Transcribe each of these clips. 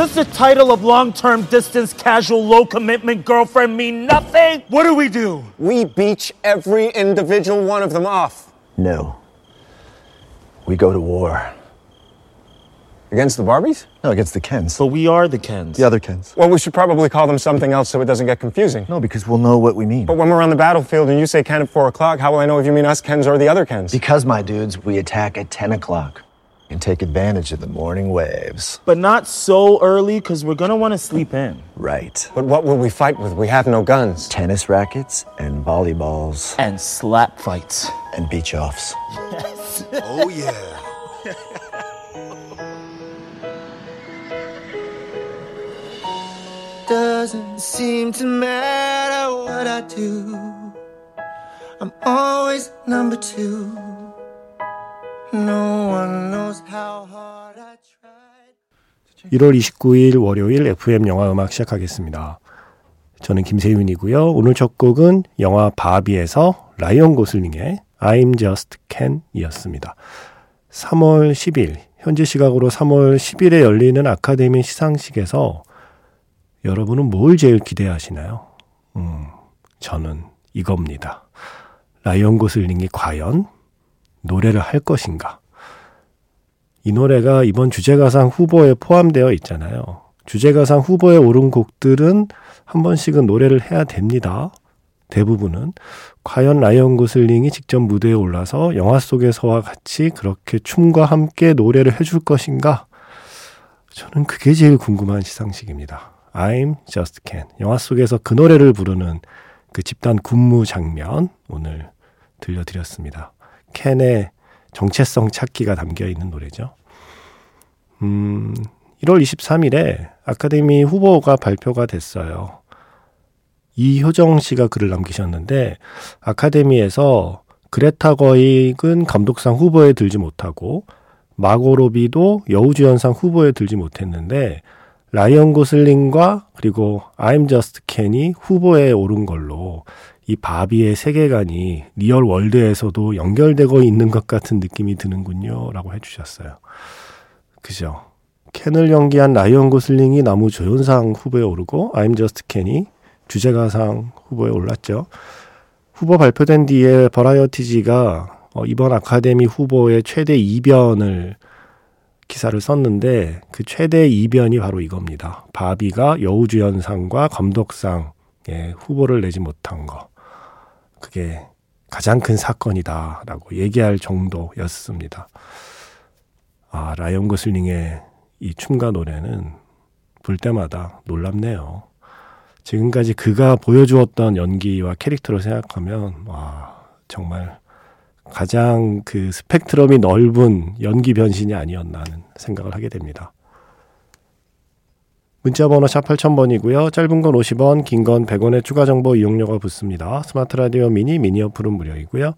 Does the title of long term distance casual low commitment girlfriend mean nothing? What do we do? We beach every individual one of them off. No. We go to war. Against the Barbies? No, against the Kens. But we are the Kens. The other Kens. Well, we should probably call them something else so it doesn't get confusing. No, because we'll know what we mean. But when we're on the battlefield and you say Ken at 4 o'clock, how will I know if you mean us Kens or the other Kens? Because, my dudes, we attack at 10 o'clock and take advantage of the morning waves. But not so early because we're going to want to sleep in. Right. But what will we fight with? We have no guns. Tennis rackets and volleyballs And slap fights. and beach offs. Yes. Oh, yeah. Doesn't seem to matter what I do. I'm always number two. 1월 29일 월요일 FM 영화 음악 시작하겠습니다. 저는 김세윤이고요. 오늘 첫 곡은 영화 바비에서 라이언 고슬링의 I'm Just Can 이었습니다. 3월 10일, 현지 시각으로 3월 10일에 열리는 아카데미 시상식에서 여러분은 뭘 제일 기대하시나요? 음, 저는 이겁니다. 라이언 고슬링이 과연 노래를 할 것인가? 이 노래가 이번 주제가상 후보에 포함되어 있잖아요. 주제가상 후보에 오른 곡들은 한 번씩은 노래를 해야 됩니다. 대부분은. 과연 라이언 고슬링이 직접 무대에 올라서 영화 속에서와 같이 그렇게 춤과 함께 노래를 해줄 것인가? 저는 그게 제일 궁금한 시상식입니다. I'm Just Ken. 영화 속에서 그 노래를 부르는 그 집단 군무 장면 오늘 들려드렸습니다. 켄의 정체성 찾기가 담겨 있는 노래죠. 음, 1월 23일에 아카데미 후보가 발표가 됐어요. 이효정 씨가 글을 남기셨는데 아카데미에서 그레타 거익은 감독상 후보에 들지 못하고 마고 로비도 여우주연상 후보에 들지 못했는데 라이언 고슬링과 그리고 I'm Just Ken이 후보에 오른 걸로 이 바비의 세계관이 real world에서도 연결되고 있는 것 같은 느낌이 드는군요. 라고 해주셨어요. 그죠? 켄을 연기한 라이언 고슬링이 남우 조연상 후보에 오르고 I'm Just Ken이 주제가상 후보에 올랐죠. 후보 발표된 뒤에 버라이어티지가 어, 이번 아카데미 후보의 최대 이변을 기사를 썼는데 그 최대 이변이 바로 이겁니다. 바비가 여우주연상과 감독상에 후보를 내지 못한 거. 그게 가장 큰 사건이다라고 얘기할 정도였습니다. 아, 라이언 고슬링의 이 춤과 노래는 볼 때마다 놀랍네요. 지금까지 그가 보여주었던 연기와 캐릭터를 생각하면, 와, 정말 가장 그 스펙트럼이 넓은 연기 변신이 아니었나 하는 생각을 하게 됩니다. 문자 번호 샵 8000번이고요. 짧은 건 50원, 긴 건 100원의 추가 정보 이용료가 붙습니다. 스마트 라디오 미니, 미니 어플은 무료이고요.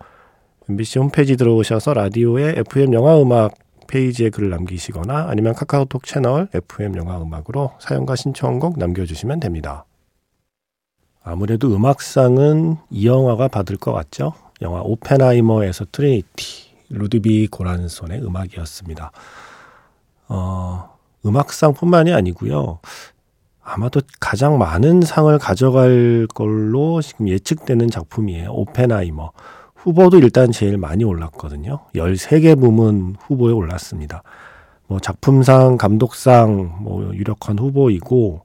MBC 홈페이지 들어오셔서 라디오에 FM 영화 음악 페이지에 글을 남기시거나 아니면 카카오톡 채널 FM 영화 음악으로 사연과 신청곡 남겨주시면 됩니다. 아무래도 음악상은 이 영화가 받을 것 같죠? 영화 오펜하이머에서 Trinity, 루드비 고란손의 음악이었습니다. 어, 음악상뿐만이 아니고요. 아마도 가장 많은 상을 가져갈 걸로 지금 예측되는 작품이에요. 오펜하이머. 후보도 일단 제일 많이 올랐거든요. 13개 부문 후보에 올랐습니다. 뭐 작품상, 감독상, 뭐 유력한 후보이고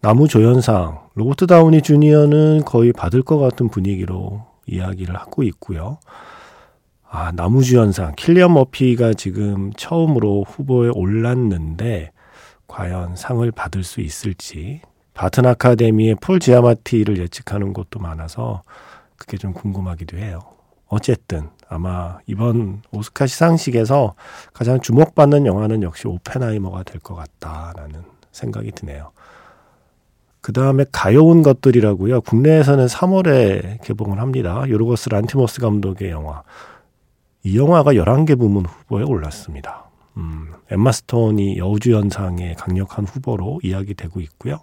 나무 조연상, 로버트 다우니 주니어는 거의 받을 것 같은 분위기로 이야기를 하고 있고요. 아, 나무주연상 킬리언 머피가 지금 처음으로 후보에 올랐는데 과연 상을 받을 수 있을지 바튼 아카데미의 폴 지아마티를 예측하는 곳도 많아서 그게 좀 궁금하기도 해요. 어쨌든 아마 이번 오스카 시상식에서 가장 주목받는 영화는 역시 오펜하이머가 될 것 같다라는 생각이 드네요. 그 다음에 가여운 것들이라고요. 국내에서는 3월에 개봉을 합니다. 요르고스 란티모스 감독의 영화. 이 영화가 11개 부문 후보에 올랐습니다. 음, 엠마 스톤이 여우주연상의 강력한 후보로 이야기되고 있고요.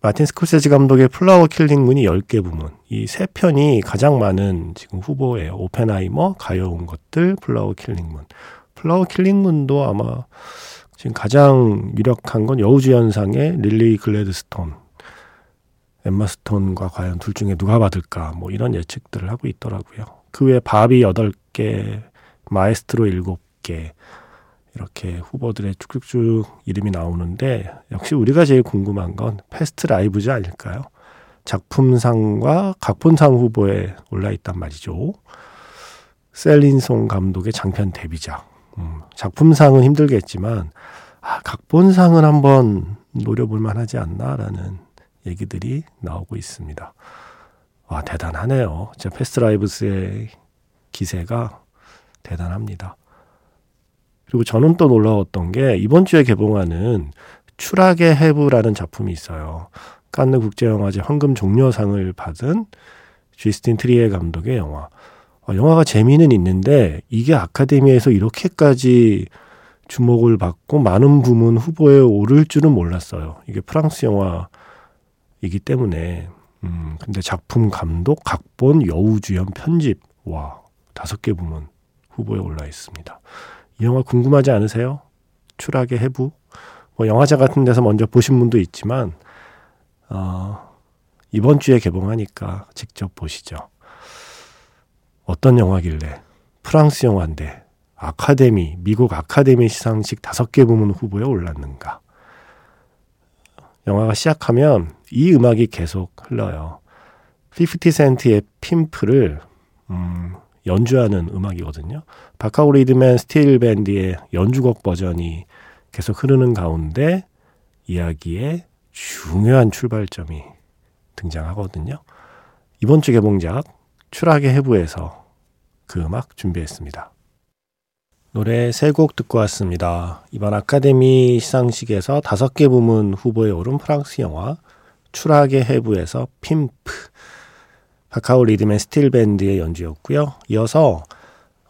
마틴 스콜세지 감독의 플라워 킬링문이 10개 부문. 이 세 편이 가장 많은 지금 후보예요. 오펜하이머, 가여운 것들, 플라워 킬링문. 플라워 킬링문도 아마 지금 가장 유력한 건 여우주연상의 릴리 글래드스톤, 엠마 스톤과 과연 둘 중에 누가 받을까 뭐 이런 예측들을 하고 있더라고요. 그 외에 바비 8개, 마에스트로 7개 이렇게 후보들의 쭉쭉쭉 이름이 나오는데 역시 우리가 제일 궁금한 건 패스트 라이브즈 아닐까요? 작품상과 각본상 후보에 올라 있단 말이죠. 셀린송 감독의 장편 데뷔작. 음, 작품상은 힘들겠지만 아, 각본상은 한번 노려볼 만하지 않나라는 얘기들이 나오고 있습니다. 와 대단하네요. 진짜 패스트라이브스의 기세가 대단합니다. 그리고 저는 또 놀라웠던 게 이번 주에 개봉하는 추락의 해부라는 작품이 있어요. 칸느 국제영화제 황금 종려상을 받은 주스틴 트리에 감독의 영화. 어, 영화가 재미는 있는데 이게 아카데미에서 이렇게까지 주목을 받고 많은 부문 후보에 오를 줄은 몰랐어요. 이게 프랑스 영화이기 때문에. 음, 근데 작품 감독, 각본, 여우 주연, 편집, 와, 다섯 개 부문 후보에 올라 있습니다. 이 영화 궁금하지 않으세요? 추락의 해부? 뭐 영화제 같은 데서 먼저 보신 분도 있지만, 어, 이번 주에 개봉하니까 직접 보시죠. 어떤 영화길래 프랑스 영화인데 아카데미, 미국 아카데미 시상식 다섯 개 부문 후보에 올랐는가. 영화가 시작하면 이 음악이 계속 흘러요. 50센트의 PIMP를 음, 연주하는 음악이거든요. 바카오 리듬 앤 스틸 밴드의 연주곡 버전이 계속 흐르는 가운데 이야기의 중요한 출발점이 등장하거든요. 이번 주 개봉작 추락의 해부에서 그 음악 준비했습니다. 노래 세 곡 듣고 왔습니다. 이번 아카데미 시상식에서 다섯 개 부문 후보에 오른 프랑스 영화 추락의 해부에서 PIMP 바카오 리듬 앤 스틸 밴드의 연주였고요. 이어서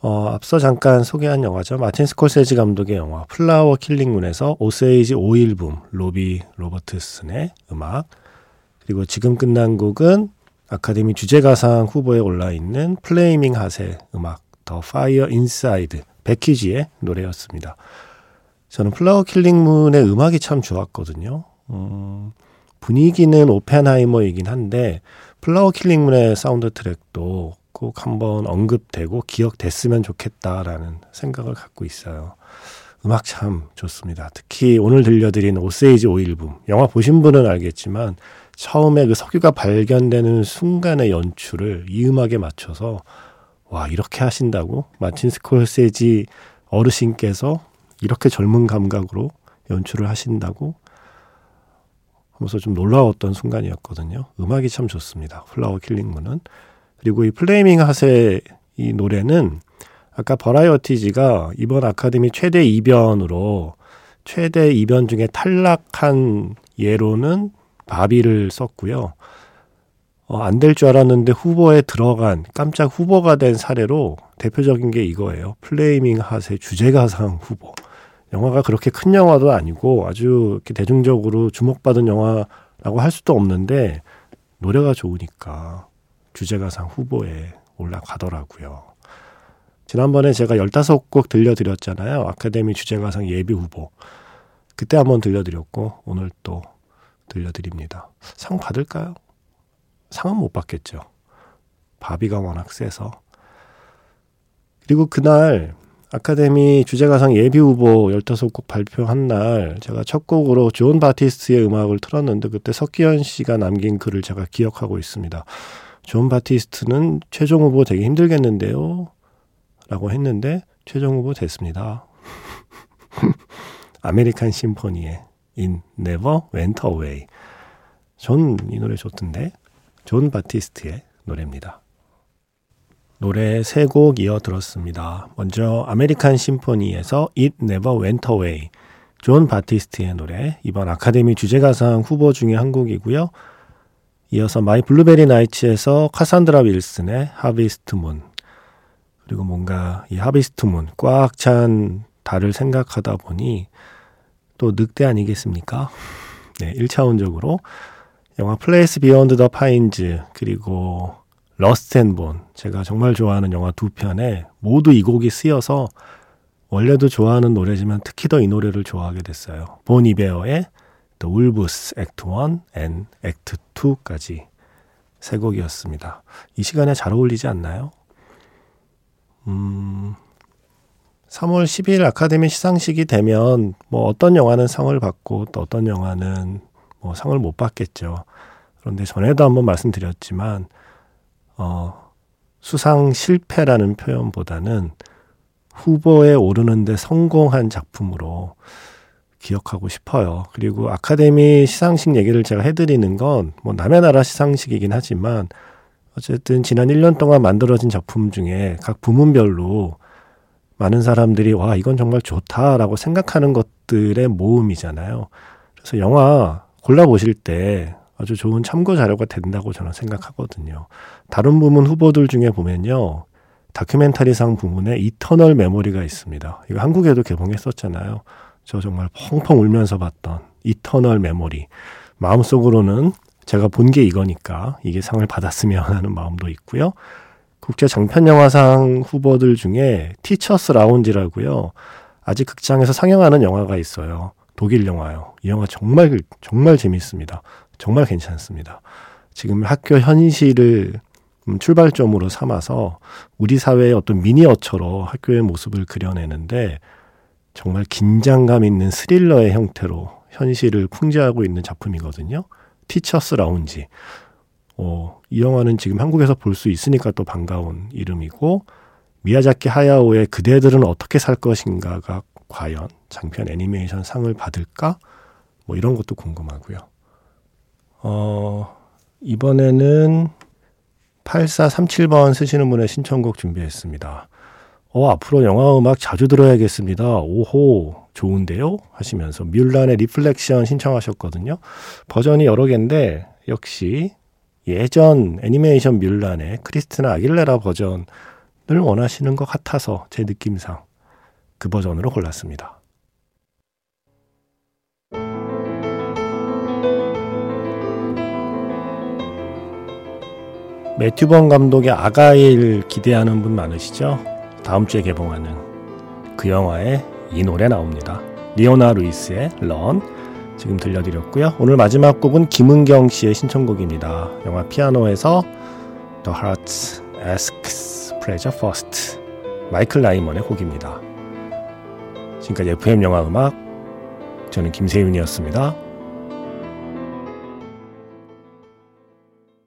어, 앞서 잠깐 소개한 영화죠. 마틴 스콜세지 감독의 영화 플라워 킬링문에서 Osage Oil Boom 로비 로버트슨의 음악 그리고 지금 끝난 곡은 아카데미 주제가상 후보에 올라 있는 플레이밍 핫의 음악 The Fire Inside 베키 지의 노래였습니다. 저는 플라워 킬링 문의 음악이 참 좋았거든요. 음, 분위기는 오펜하이머이긴 한데 플라워 킬링 문의 사운드 트랙도 꼭 한번 언급되고 기억됐으면 좋겠다라는 생각을 갖고 있어요. 음악 참 좋습니다. 특히 오늘 들려드린 Osage Oil Boom 영화 보신 분은 알겠지만 처음에 그 석유가 발견되는 순간의 연출을 이 음악에 맞춰서 와 이렇게 하신다고 마틴 스콜세지 어르신께서 이렇게 젊은 감각으로 연출을 하신다고 하면서 좀 놀라웠던 순간이었거든요. 음악이 참 좋습니다. 플라워 킬링문은 그리고 이 플레이밍 핫의 이 노래는 아까 버라이어티지가 이번 아카데미 최대 이변으로 최대 이변 중에 탈락한 예로는 바비를 썼고요. 어, 안될 줄 알았는데 후보에 들어간 깜짝 후보가 된 사례로 대표적인 게 이거예요. 플레이밍 핫의 주제가상 후보. 영화가 그렇게 큰 영화도 아니고 아주 이렇게 대중적으로 주목받은 영화라고 할 수도 없는데 노래가 좋으니까 주제가상 후보에 올라가더라고요. 지난번에 제가 15곡 들려드렸잖아요. 아카데미 주제가상 예비 후보. 그때 한번 들려드렸고 오늘 또 들려드립니다. 상 받을까요? 상은 못 받겠죠. 바비가 워낙 세서. 그리고 그날 아카데미 주제가상 예비 후보 15곡 발표한 날 제가 첫 곡으로 존 바티스트의 음악을 틀었는데 그때 석기현 씨가 남긴 글을 제가 기억하고 있습니다. 존 바티스트는 최종 후보 되게 힘들겠는데요? 라고 했는데 최종 후보 됐습니다. 아메리칸 심포니의 It Never Went Away. 전 이 노래 좋던데. 존 바티스트의 노래입니다. 노래 세 곡 이어 들었습니다. 먼저 아메리칸 심포니에서 It Never Went Away. 존 바티스트의 노래. 이번 아카데미 주제가상 후보 중에 한 곡이고요. 이어서 마이 블루베리 나이츠에서 카산드라 윌슨의 Harvest Moon. 그리고 뭔가 이 Harvest Moon 꽉 찬 달을 생각하다 보니 또 늑대 아니겠습니까? 네, 1차원적으로 영화 플레이스 비욘드 더 파인즈 그리고 러스트 앤 본 제가 정말 좋아하는 영화 두 편에 모두 이 곡이 쓰여서 원래도 좋아하는 노래지만 특히 더 이 노래를 좋아하게 됐어요. 본 이베어의 The Wolves Act 1 and Act 2까지 세 곡이었습니다. 이 시간에 잘 어울리지 않나요? 음, 3월 10일 아카데미 시상식이 되면 뭐 어떤 영화는 상을 받고 또 어떤 영화는 뭐 상을 못 받겠죠. 그런데 전에도 한번 말씀드렸지만 어, 수상 실패라는 표현보다는 후보에 오르는데 성공한 작품으로 기억하고 싶어요. 그리고 아카데미 시상식 얘기를 제가 해드리는 건 뭐 남의 나라 시상식이긴 하지만 어쨌든 지난 1년 동안 만들어진 작품 중에 각 부문별로 많은 사람들이 와, 이건 정말 좋다라고 생각하는 것들의 모음이잖아요. 그래서 영화 골라 보실 때 아주 좋은 참고 자료가 된다고 저는 생각하거든요. 다른 부문 후보들 중에 보면요. 다큐멘터리상 부문에 이터널 메모리가 있습니다. 이거 한국에도 개봉했었잖아요. 저 정말 펑펑 울면서 봤던 이터널 메모리. 마음속으로는 제가 본 게 이거니까 이게 상을 받았으면 하는 마음도 있고요. 국제 장편 영화상 후보들 중에 티처스 라운지라고요. 아직 극장에서 상영하는 영화가 있어요. 독일 영화요. 이 영화 정말 정말 재밌습니다. 정말 괜찮습니다. 지금 학교 현실을 음, 출발점으로 삼아서 우리 사회의 어떤 미니어처로 학교의 모습을 그려내는데 정말 긴장감 있는 스릴러의 형태로 현실을 풍자하고 있는 작품이거든요. 티처스 라운지. 어, 이 영화는 지금 한국에서 볼 수 있으니까 또 반가운 이름이고 미야자키 하야오의 그대들은 어떻게 살 것인가가 과연 장편 애니메이션 상을 받을까? 뭐 이런 것도 궁금하고요. 어, 이번에는 8437번 쓰시는 분의 신청곡 준비했습니다. 어, 앞으로 영화 음악 자주 들어야겠습니다. 오호, 좋은데요? 하시면서 뮬란의 Reflection 신청하셨거든요. 버전이 여러 개인데, 역시 예전 애니메이션 뮬란의 크리스티나 아길레라 버전을 원하시는 것 같아서 제 느낌상 그 버전으로 골랐습니다. 매튜번 감독의 아가일 기대하는 분 많으시죠? 다음 주에 개봉하는 그 영화에 이 노래 나옵니다. 리오나 루이스의 런 지금 들려드렸고요. 오늘 마지막 곡은 김은경 씨의 신청곡입니다. 영화 피아노에서 The Heart Asks Pleasure First 마이클 라이먼의 곡입니다. 지금까지 FM 영화 음악 저는 김세윤이었습니다.